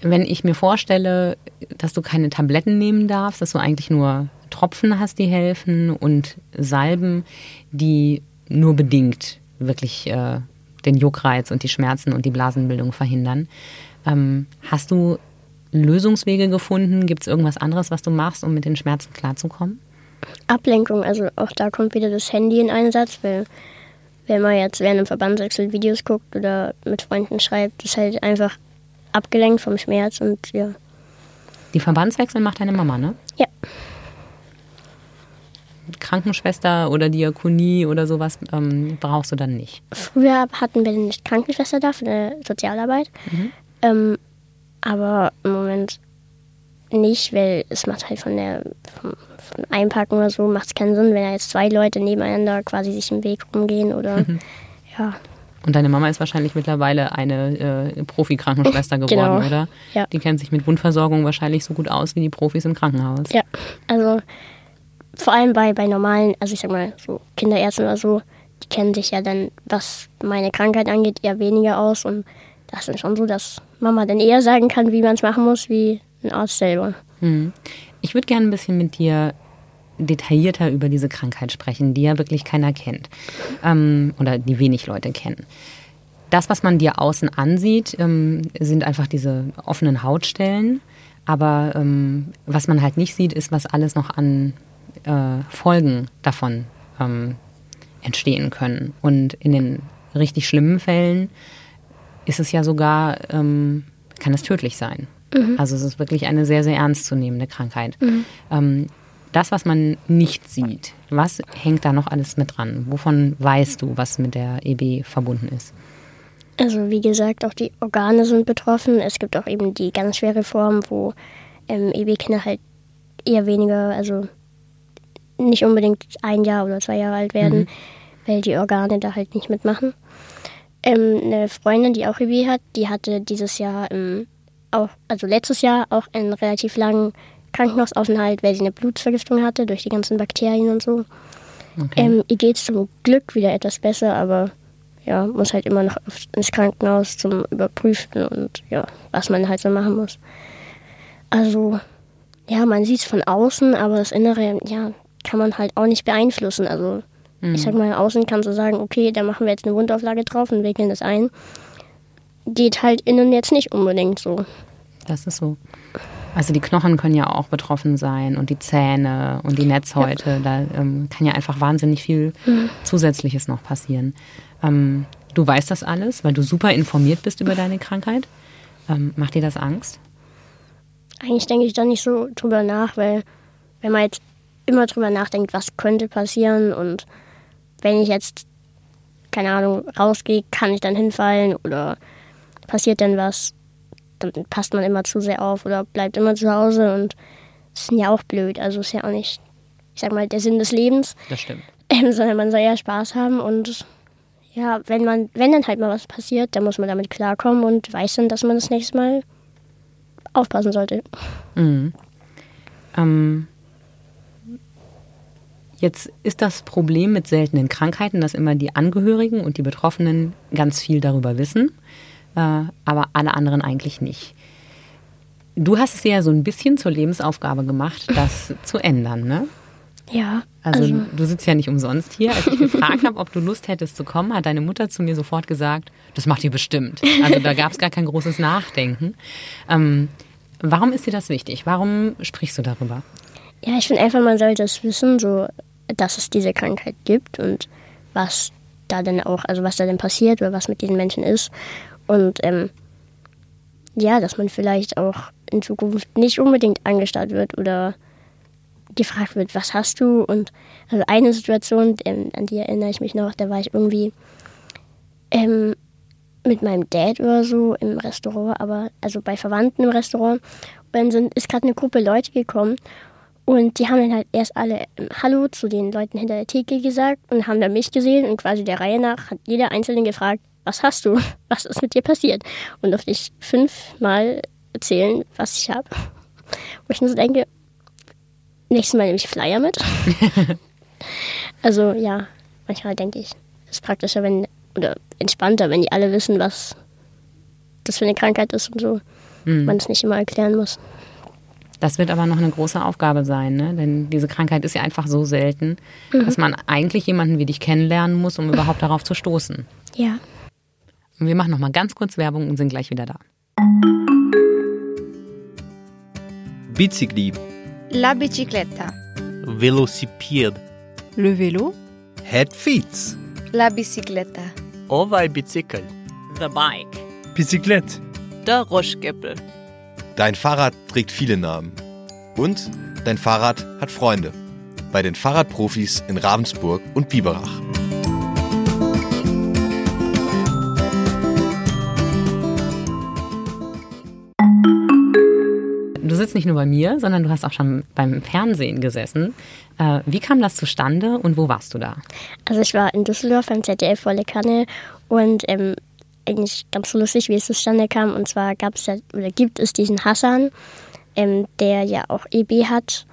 Wenn ich mir vorstelle, dass du keine Tabletten nehmen darfst, dass du eigentlich nur Tropfen hast, die helfen und Salben, die nur bedingt wirklich äh, den Juckreiz und die Schmerzen und die Blasenbildung verhindern. Ähm, hast du Lösungswege gefunden? Gibt es irgendwas anderes, was du machst, um mit den Schmerzen klarzukommen? Ablenkung, also auch da kommt wieder das Handy in Einsatz, weil wenn man jetzt während einem Verbandswechsel Videos guckt oder mit Freunden schreibt, ist halt einfach abgelenkt vom Schmerz und ja. Die Verbandswechsel macht deine Mama, ne? Ja, Krankenschwester oder Diakonie oder sowas ähm, brauchst du dann nicht. früher hatten wir eine Krankenschwester da für eine Sozialarbeit, ähm, aber im Moment nicht, weil es macht halt von der vom, von Einpacken oder so macht es keinen Sinn, wenn da jetzt zwei Leute nebeneinander quasi sich im Weg rumgehen oder *laughs* ja. Und deine Mama ist wahrscheinlich mittlerweile eine äh, Profi-Krankenschwester *laughs* geworden, Genau. oder? Ja. Die kennt sich mit Wundversorgung wahrscheinlich so gut aus wie die Profis im Krankenhaus. Ja, also vor allem bei, bei normalen, also ich sag mal so Kinderärzten oder so, die kennen sich ja dann, was meine Krankheit angeht, eher weniger aus und das ist dann schon so, dass Mama dann eher sagen kann, wie man es machen muss, wie ein Arzt selber. Hm. Ich würde gerne ein bisschen mit dir detaillierter über diese Krankheit sprechen, die ja wirklich keiner kennt ähm, oder die wenig Leute kennen. Das, was man dir außen ansieht, ähm, sind einfach diese offenen Hautstellen. Aber ähm, was man halt nicht sieht, ist, was alles noch an äh, Folgen davon ähm, entstehen können. Und in den richtig schlimmen Fällen ist es ja sogar, ähm, kann es tödlich sein. Mhm. Also es ist wirklich eine sehr, sehr ernstzunehmende Krankheit. Mhm. Ähm, das, was man nicht sieht, was hängt da noch alles mit dran? Wovon weißt du, was mit der EB verbunden ist? Also wie gesagt, auch die Organe sind betroffen. Es gibt auch eben die ganz schwere Form, wo ähm, EB-Kinder halt eher weniger, also nicht unbedingt ein Jahr oder zwei Jahre alt werden, mhm. weil die Organe da halt nicht mitmachen. Ähm, eine Freundin, die auch EB hat, die hatte dieses Jahr ähm, auch, also letztes Jahr auch einen relativ langen Krankenhausaufenthalt, weil sie eine Blutvergiftung hatte durch die ganzen Bakterien und so. Okay. Ähm, ihr geht es zum Glück wieder etwas besser, aber ja, muss halt immer noch ins Krankenhaus zum Überprüfen und ja, was man halt so machen muss. Also, ja, man sieht es von außen, aber das Innere, ja, kann man halt auch nicht beeinflussen. Also, mhm. ich sag mal, außen kannst du sagen, okay, da machen wir jetzt eine Wundauflage drauf und wickeln das ein. Geht halt innen jetzt nicht unbedingt so. Das ist so. Also die Knochen können ja auch betroffen sein und die Zähne und die Netzhäute. Ja. Da ähm, kann ja einfach wahnsinnig viel mhm. Zusätzliches noch passieren. Ähm, du weißt das alles, weil du super informiert bist über deine Krankheit. Ähm, macht dir das Angst? Eigentlich denke ich da nicht so drüber nach, weil wenn man jetzt immer drüber nachdenkt, was könnte passieren und wenn ich jetzt, keine Ahnung, rausgehe, kann ich dann hinfallen oder passiert denn was, dann passt man immer zu sehr auf oder bleibt immer zu Hause und das ist ja auch blöd. Also ist ja auch nicht, ich sag mal, der Sinn des Lebens. Das stimmt. Ähm, sondern man soll ja Spaß haben und ja, wenn man, wenn dann halt mal was passiert, dann muss man damit klarkommen und weiß dann, dass man das nächste Mal aufpassen sollte. Mhm. Ähm, jetzt ist das Problem mit seltenen Krankheiten, dass immer die Angehörigen und die Betroffenen ganz viel darüber wissen, äh, aber alle anderen eigentlich nicht. Du hast es ja so ein bisschen zur Lebensaufgabe gemacht, das *laughs* zu ändern, ne? Ja. Also, also, du sitzt ja nicht umsonst hier. Als ich gefragt habe, ob du Lust hättest zu kommen, hat deine Mutter zu mir sofort gesagt, das macht ihr bestimmt. Also da gab es gar kein großes Nachdenken. Ähm, warum ist dir das wichtig? Warum sprichst du darüber? Ja, ich finde einfach, man sollte es wissen, so, dass es diese Krankheit gibt und was da denn auch, also was da denn passiert oder was mit diesen Menschen ist. Und ähm, ja, dass man vielleicht auch in Zukunft nicht unbedingt angestarrt wird oder gefragt wird, was hast du? Und also eine Situation, ähm, an die erinnere ich mich noch, da war ich irgendwie ähm, mit meinem Dad oder so im Restaurant, aber also bei Verwandten im Restaurant. Und dann sind, ist gerade eine Gruppe Leute gekommen und die haben dann halt erst alle ähm, Hallo zu den Leuten hinter der Theke gesagt und haben dann mich gesehen und quasi der Reihe nach hat jeder Einzelne gefragt, was hast du? *laughs* Was ist mit dir passiert? Und durfte ich fünfmal erzählen, was ich habe. *laughs* Wo ich nur so denke, Nächstes Mal nehme ich Flyer mit. *laughs* also ja, manchmal denke ich, es ist praktischer, wenn, oder entspannter, wenn die alle wissen, was das für eine Krankheit ist und so. Mhm. Man es nicht immer erklären muss. Das wird aber noch eine große Aufgabe sein, ne? denn diese Krankheit ist ja einfach so selten, mhm. dass man eigentlich jemanden wie dich kennenlernen muss, um überhaupt darauf zu stoßen. Ja. Und wir machen noch mal ganz kurz Werbung und sind gleich wieder da. Bicicli La bicicletta. Velocipede. Le vélo. Head feet. La bicicletta. Ovaj bicycle. The bike. Bicyclette. Der Roschgeppel. Dein Fahrrad trägt viele Namen. Und dein Fahrrad hat Freunde. Bei den Fahrradprofis in Ravensburg und Biberach. sitzt nicht nur bei mir, sondern du hast auch schon beim Fernsehen gesessen. Äh, wie kam das zustande und wo warst du da? Also ich war in Düsseldorf beim ZDF Volle Kanne und ähm, eigentlich ganz lustig, wie es zustande kam. Und zwar gab es ja, oder gibt es diesen Hassan, ähm, der ja auch EB hat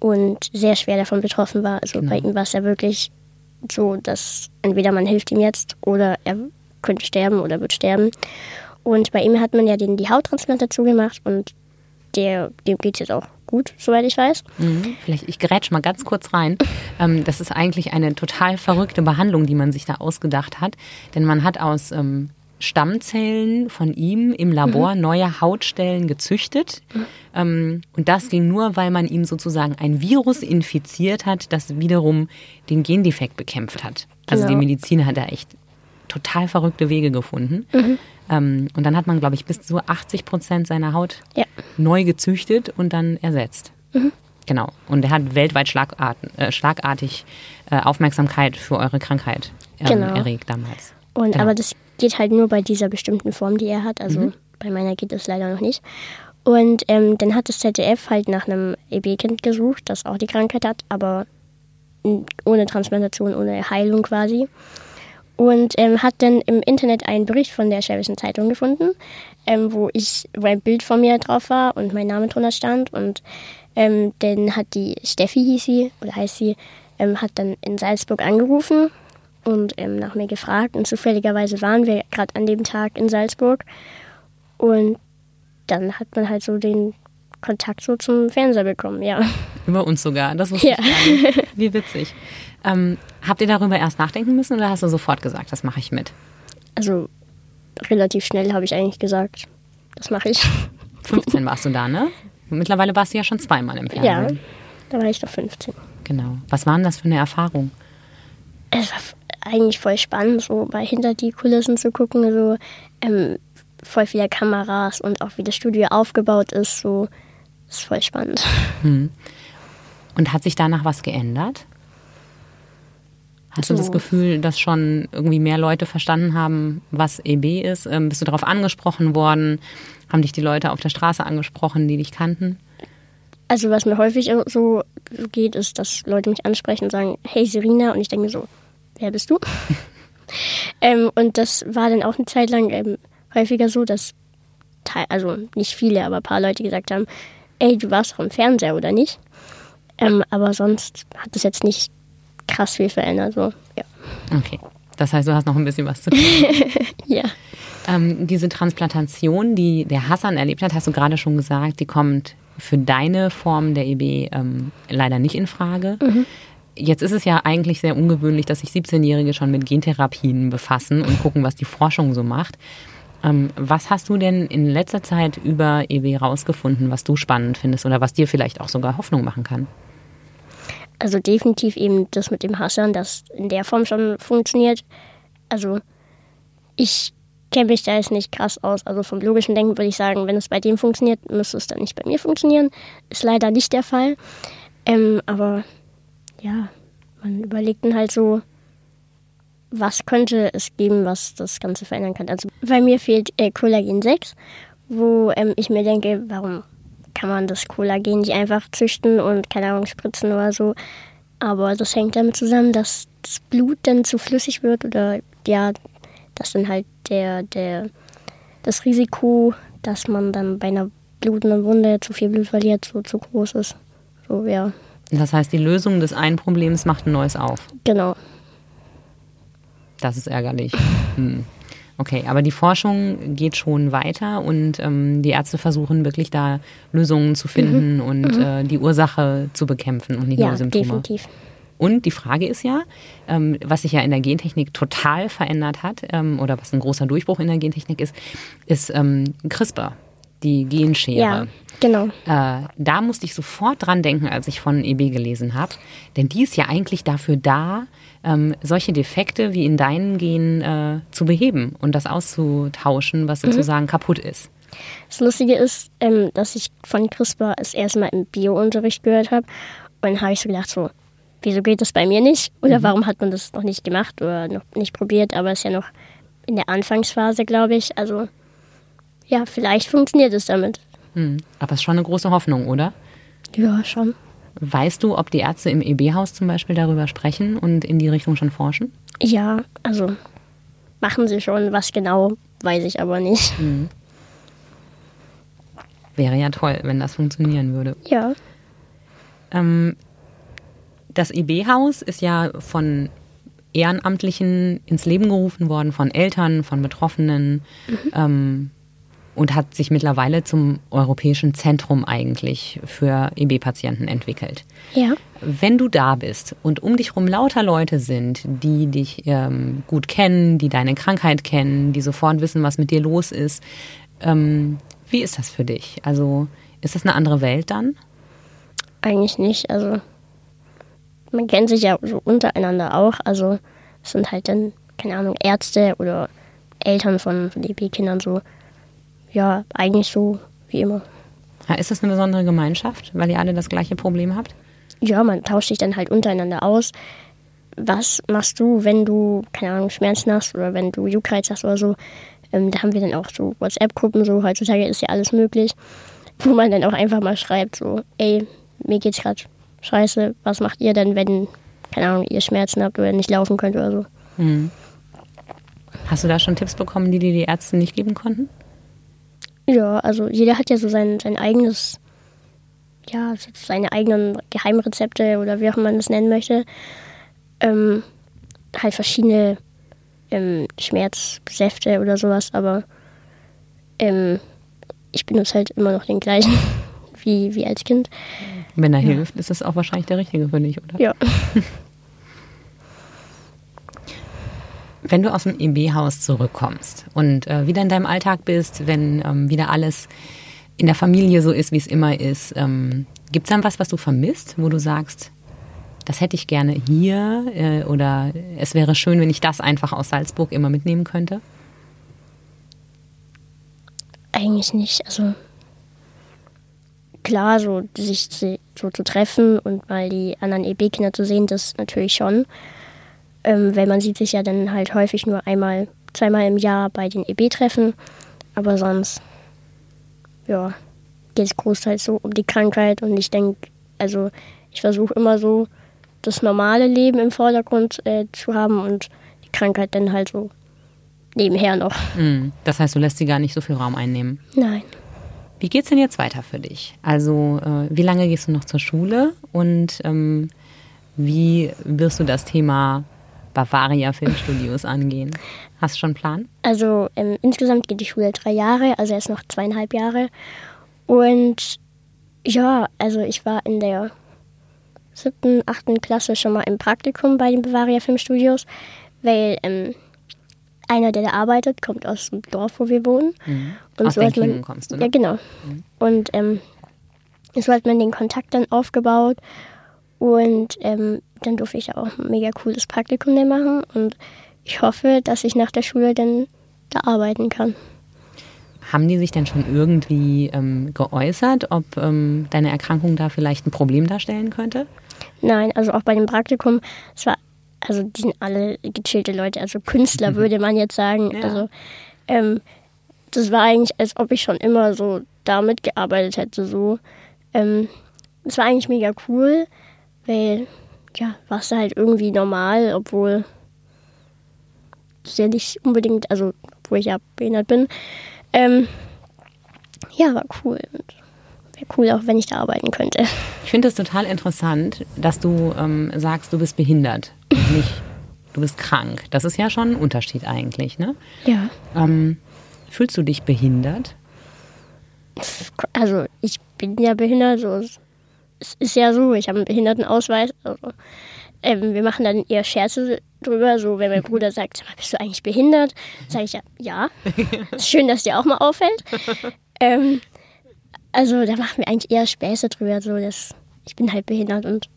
und sehr schwer davon betroffen war. Also genau. bei ihm war es ja wirklich so, dass entweder man hilft ihm jetzt oder er könnte sterben oder wird sterben. Und bei ihm hat man ja den, die Hauttransplantation gemacht und der, dem geht es jetzt auch gut, soweit ich weiß. Mhm. Vielleicht, ich grätsch mal ganz kurz rein. *laughs* Ähm, das ist eigentlich eine total verrückte Behandlung, die man sich da ausgedacht hat. Denn man hat aus ähm, Stammzellen von ihm im Labor mhm. neue Hautstellen gezüchtet. Mhm. Ähm, und das ging nur, weil man ihm sozusagen ein Virus infiziert hat, das wiederum den Gendefekt bekämpft hat. Also genau. die Medizin hat da echt total verrückte Wege gefunden. Mhm. Ähm, und dann hat man, glaube ich, bis zu 80 Prozent seiner Haut ja. neu gezüchtet und dann ersetzt. Mhm. Genau. Und er hat weltweit Schlagart, äh, schlagartig äh, Aufmerksamkeit für eure Krankheit ähm, genau. erregt damals. Und genau. aber das geht halt nur bei dieser bestimmten Form, die er hat. Also mhm. bei meiner geht es leider noch nicht. Und ähm, dann hat das ZDF halt nach einem EB-Kind gesucht, das auch die Krankheit hat, aber ohne Transplantation, ohne Heilung quasi und ähm, hat dann im Internet einen Bericht von der Schwäbischen Zeitung gefunden, ähm, wo ich, wo ein Bild von mir drauf war und mein Name drunter stand und ähm, dann hat die Steffi hieß sie oder heißt sie, ähm, hat dann in Salzburg angerufen und ähm, nach mir gefragt und zufälligerweise waren wir gerade an dem Tag in Salzburg und dann hat man halt so den Kontakt so zum Fernseher bekommen, ja. Über uns sogar, das wusste ja. ich gar nicht. *laughs* Wie witzig. Ähm, habt ihr darüber erst nachdenken müssen oder hast du sofort gesagt, das mache ich mit? Also relativ schnell habe ich eigentlich gesagt, das mache ich. *laughs* 15 warst du da, ne? Mittlerweile warst du ja schon zweimal im Fernsehen. Ja, da war ich doch 15. Genau. Was war denn das für eine Erfahrung? Es war eigentlich voll spannend, so bei hinter die Kulissen zu gucken, so ähm, voll viele Kameras und auch wie das Studio aufgebaut ist, so ist voll spannend. Hm. Und hat sich danach was geändert? Hast so. du das Gefühl, dass schon irgendwie mehr Leute verstanden haben, was EB ist? Ähm, bist du darauf angesprochen worden? Haben dich die Leute auf der Straße angesprochen, die dich kannten? Also was mir häufig so geht, ist, dass Leute mich ansprechen und sagen, hey Serena, und ich denke mir so, wer bist du? ähm, und das war dann auch eine Zeit lang ähm, häufiger so, dass, also nicht viele, aber ein paar Leute gesagt haben, ey, du warst doch im Fernseher, oder nicht? Ähm, aber sonst hat es jetzt nicht krass viel verändert. So. Ja. Okay. Das heißt, du hast noch ein bisschen was zu tun. *laughs* ja. Ähm, diese Transplantation, die der Hassan erlebt hat, hast du gerade schon gesagt, die kommt für deine Form der EB ähm, leider nicht in Frage. Mhm. Jetzt ist es ja eigentlich sehr ungewöhnlich, dass sich 17-Jährige schon mit Gentherapien befassen und gucken, was die Forschung so macht. Ähm, was hast du denn in letzter Zeit über EB rausgefunden, was du spannend findest oder was dir vielleicht auch sogar Hoffnung machen kann? Also definitiv eben das mit dem Hassan, das in der Form schon funktioniert. Also ich kenne mich da jetzt nicht krass aus. Also vom logischen Denken würde ich sagen, wenn es bei dem funktioniert, müsste es dann nicht bei mir funktionieren. Ist leider nicht der Fall. Ähm, aber ja, man überlegt dann halt so, was könnte es geben, was das Ganze verändern kann. Also bei mir fehlt äh, Collagen 6, wo ähm, ich mir denke, warum kann man das Kollagen nicht einfach züchten und keine Ahnung spritzen oder so. Aber das hängt damit zusammen, dass das Blut dann zu flüssig wird oder ja, dass dann halt der, der, das Risiko, dass man dann bei einer blutenden Wunde zu viel Blut verliert, so zu groß ist. So, ja. Das heißt, die Lösung des einen Problems macht ein neues auf. Genau. Das ist ärgerlich. Hm. Okay, aber die Forschung geht schon weiter und ähm, die Ärzte versuchen wirklich da Lösungen zu finden mhm. und mhm. Äh, die Ursache zu bekämpfen und nicht ja, nur Symptome. Definitiv. Und die Frage ist ja, ähm, was sich ja in der Gentechnik total verändert hat ähm, oder was ein großer Durchbruch in der Gentechnik ist, ist ähm, CRISPR, die Genschere. Ja, genau. Äh, da musste ich sofort dran denken, als ich von EB gelesen habe, denn die ist ja eigentlich dafür da, ähm, solche Defekte wie in deinen Genen äh, zu beheben und das auszutauschen, was mhm. sozusagen mhm. kaputt ist. Das Lustige ist, ähm, dass ich von CRISPR das erste Mal im Bio-Unterricht gehört habe. Und dann habe ich so gedacht, so, wieso geht das bei mir nicht? Oder mhm. warum hat man das noch nicht gemacht oder noch nicht probiert? Aber es ist ja noch in der Anfangsphase, glaube ich. Also, ja, vielleicht funktioniert es damit. Mhm. Aber es ist schon eine große Hoffnung, oder? Ja, schon. Weißt du, ob die Ärzte im EB-Haus zum Beispiel darüber sprechen und in die Richtung schon forschen? Ja, also machen sie schon. Was genau, weiß ich aber nicht. Mhm. Wäre ja toll, wenn das funktionieren würde. Ja. Ähm, das EB-Haus ist ja von Ehrenamtlichen ins Leben gerufen worden, von Eltern, von Betroffenen. Mhm. Ähm, und hat sich mittlerweile zum europäischen Zentrum eigentlich für EB-Patienten entwickelt. Ja. Wenn du da bist und um dich herum lauter Leute sind, die dich ähm, gut kennen, die deine Krankheit kennen, die sofort wissen, was mit dir los ist, ähm, wie ist das für dich? Also ist das eine andere Welt dann? Eigentlich nicht. Also man kennt sich ja so untereinander auch. Also es sind halt dann, keine Ahnung, Ärzte oder Eltern von, von EB-Kindern so. Ja, eigentlich so wie immer. Ja, ist das eine besondere Gemeinschaft, weil ihr alle das gleiche Problem habt? Ja, man tauscht sich dann halt untereinander aus. Was machst du, wenn du, keine Ahnung, Schmerzen hast oder wenn du Juckreiz hast oder so? Ähm, da haben wir dann auch so WhatsApp-Gruppen, so heutzutage ist ja alles möglich, wo man dann auch einfach mal schreibt, so, ey, mir geht's gerade scheiße, was macht ihr denn, wenn, keine Ahnung, ihr Schmerzen habt oder nicht laufen könnt oder so? Mhm. Hast du da schon Tipps bekommen, die dir die Ärzte nicht geben konnten? Ja, also jeder hat ja so sein, sein eigenes, ja, seine eigenen Geheimrezepte oder wie auch man das nennen möchte. Ähm, halt verschiedene ähm, Schmerzsäfte oder sowas, aber ähm, ich benutze halt immer noch den gleichen *laughs* wie, wie als Kind. Wenn er ja. hilft, ist das auch wahrscheinlich der richtige für dich, oder? Ja. *laughs* Wenn du aus dem EB-Haus zurückkommst und äh, wieder in deinem Alltag bist, wenn ähm, wieder alles in der Familie so ist, wie es immer ist, ähm, gibt es dann was, was du vermisst, wo du sagst, das hätte ich gerne hier äh, oder es wäre schön, wenn ich das einfach aus Salzburg immer mitnehmen könnte? Eigentlich nicht. Also klar, so sich so zu treffen und mal die anderen EB-Kinder zu sehen, das natürlich schon. Ähm, weil man sieht sich ja dann halt häufig nur einmal, zweimal im Jahr bei den EB-Treffen. Aber sonst, ja, geht es großteils so um die Krankheit. Und ich denke, also ich versuche immer so, das normale Leben im Vordergrund äh, zu haben und die Krankheit dann halt so nebenher noch. Hm, das heißt, du lässt sie gar nicht so viel Raum einnehmen? Nein. Wie geht es denn jetzt weiter für dich? Also, äh, wie lange gehst du noch zur Schule und ähm, wie wirst du das Thema Bavaria Filmstudios angehen? Hast du schon einen Plan? Also, ähm, insgesamt geht die Schule drei Jahre, also erst noch zweieinhalb Jahre. Und ja, also ich war in der siebten, achten Klasse schon mal im Praktikum bei den Bavaria Filmstudios, weil ähm, einer, der da arbeitet, kommt aus dem Dorf, wo wir wohnen. Mhm. Und aus so hat man, kommst du, ne? Ja, genau. Mhm. Und ähm, so hat man den Kontakt dann aufgebaut und ähm, dann durfte ich auch ein mega cooles Praktikum da machen und ich hoffe, dass ich nach der Schule dann da arbeiten kann. Haben die sich denn schon irgendwie ähm, geäußert, ob ähm, deine Erkrankung da vielleicht ein Problem darstellen könnte? Nein, also auch bei dem Praktikum, es war, also die sind alle gechillte Leute, also Künstler mhm. *laughs* würde man jetzt sagen. Ja. Also ähm, das war eigentlich, als ob ich schon immer so damit gearbeitet hätte. So, ähm, es war eigentlich mega cool, weil ja, war es halt irgendwie normal, obwohl es ja nicht unbedingt, also obwohl ich ja behindert bin. Ähm, ja, war cool. Wäre cool, auch wenn ich da arbeiten könnte. Ich finde es total interessant, dass du ähm, sagst, du bist behindert, nicht du bist krank. Das ist ja schon ein Unterschied eigentlich, ne? Ja. Ähm, fühlst du dich behindert? Also ich bin ja behindert, so es ist ja so, ich habe einen Behindertenausweis. Also, ähm, wir machen dann eher Scherze drüber, so wenn mein Bruder sagt, bist du eigentlich behindert? Sage ich ja, ja. *laughs* Ist schön, dass dir auch mal auffällt. Ähm, also da machen wir eigentlich eher Späße drüber, so dass ich bin halt behindert und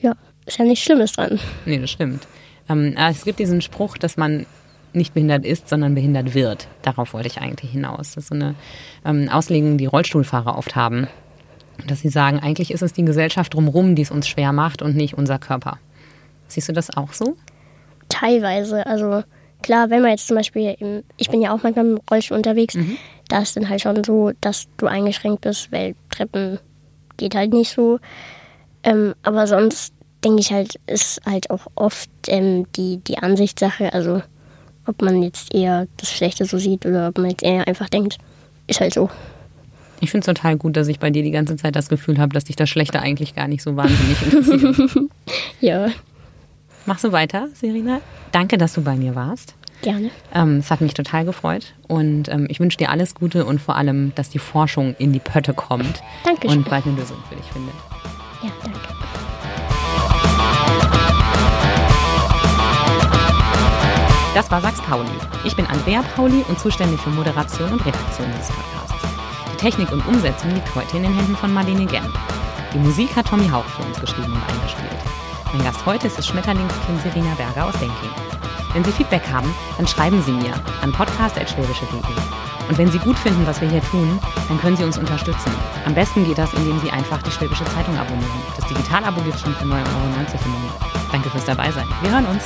ja, ist ja nichts Schlimmes dran. Nee, das stimmt. Ähm, es gibt diesen Spruch, dass man nicht behindert ist, sondern behindert wird. Darauf wollte ich eigentlich hinaus. Das ist so eine ähm, Auslegung, die Rollstuhlfahrer oft haben dass sie sagen, eigentlich ist es die Gesellschaft drumherum, die es uns schwer macht und nicht unser Körper. Siehst du das auch so? Teilweise. Also klar, wenn man jetzt zum Beispiel, im, ich bin ja auch manchmal im Rollstuhl unterwegs, mhm. da ist dann halt schon so, dass du eingeschränkt bist, weil Treppen geht halt nicht so. Ähm, aber sonst denke ich halt, ist halt auch oft ähm, die, die Ansichtssache, also ob man jetzt eher das Schlechte so sieht oder ob man jetzt eher einfach denkt, ist halt so. Ich finde es total gut, dass ich bei dir die ganze Zeit das Gefühl habe, dass dich das Schlechte eigentlich gar nicht so wahnsinnig interessiert. *laughs* ja. Machst du weiter, Serena? Danke, dass du bei mir warst. Gerne. Ähm, es hat mich total gefreut und ähm, ich wünsche dir alles Gute und vor allem, dass die Forschung in die Pötte kommt Dankeschön. und bald eine Lösung für dich findet. Ja, danke. Das war Sachs Pauli. Ich bin Andrea Pauli und zuständig für Moderation und Redaktion dieses Podcasts. Technik und Umsetzung liegt heute in den Händen von Marlene Gemp. Die Musik hat Tommy Hauch für uns geschrieben und eingespielt. Mein Gast heute ist das Schmetterlingskind Serena Berger aus Denking. Wenn Sie Feedback haben, dann schreiben Sie mir an podcast.schwäbische.de. Und wenn Sie gut finden, was wir hier tun, dann können Sie uns unterstützen. Am besten geht das, indem Sie einfach die Schwäbische Zeitung abonnieren. Das Digitalabo gibt es schon für 9,90 Euro im Monat. Danke fürs Dabeisein. Wir hören uns.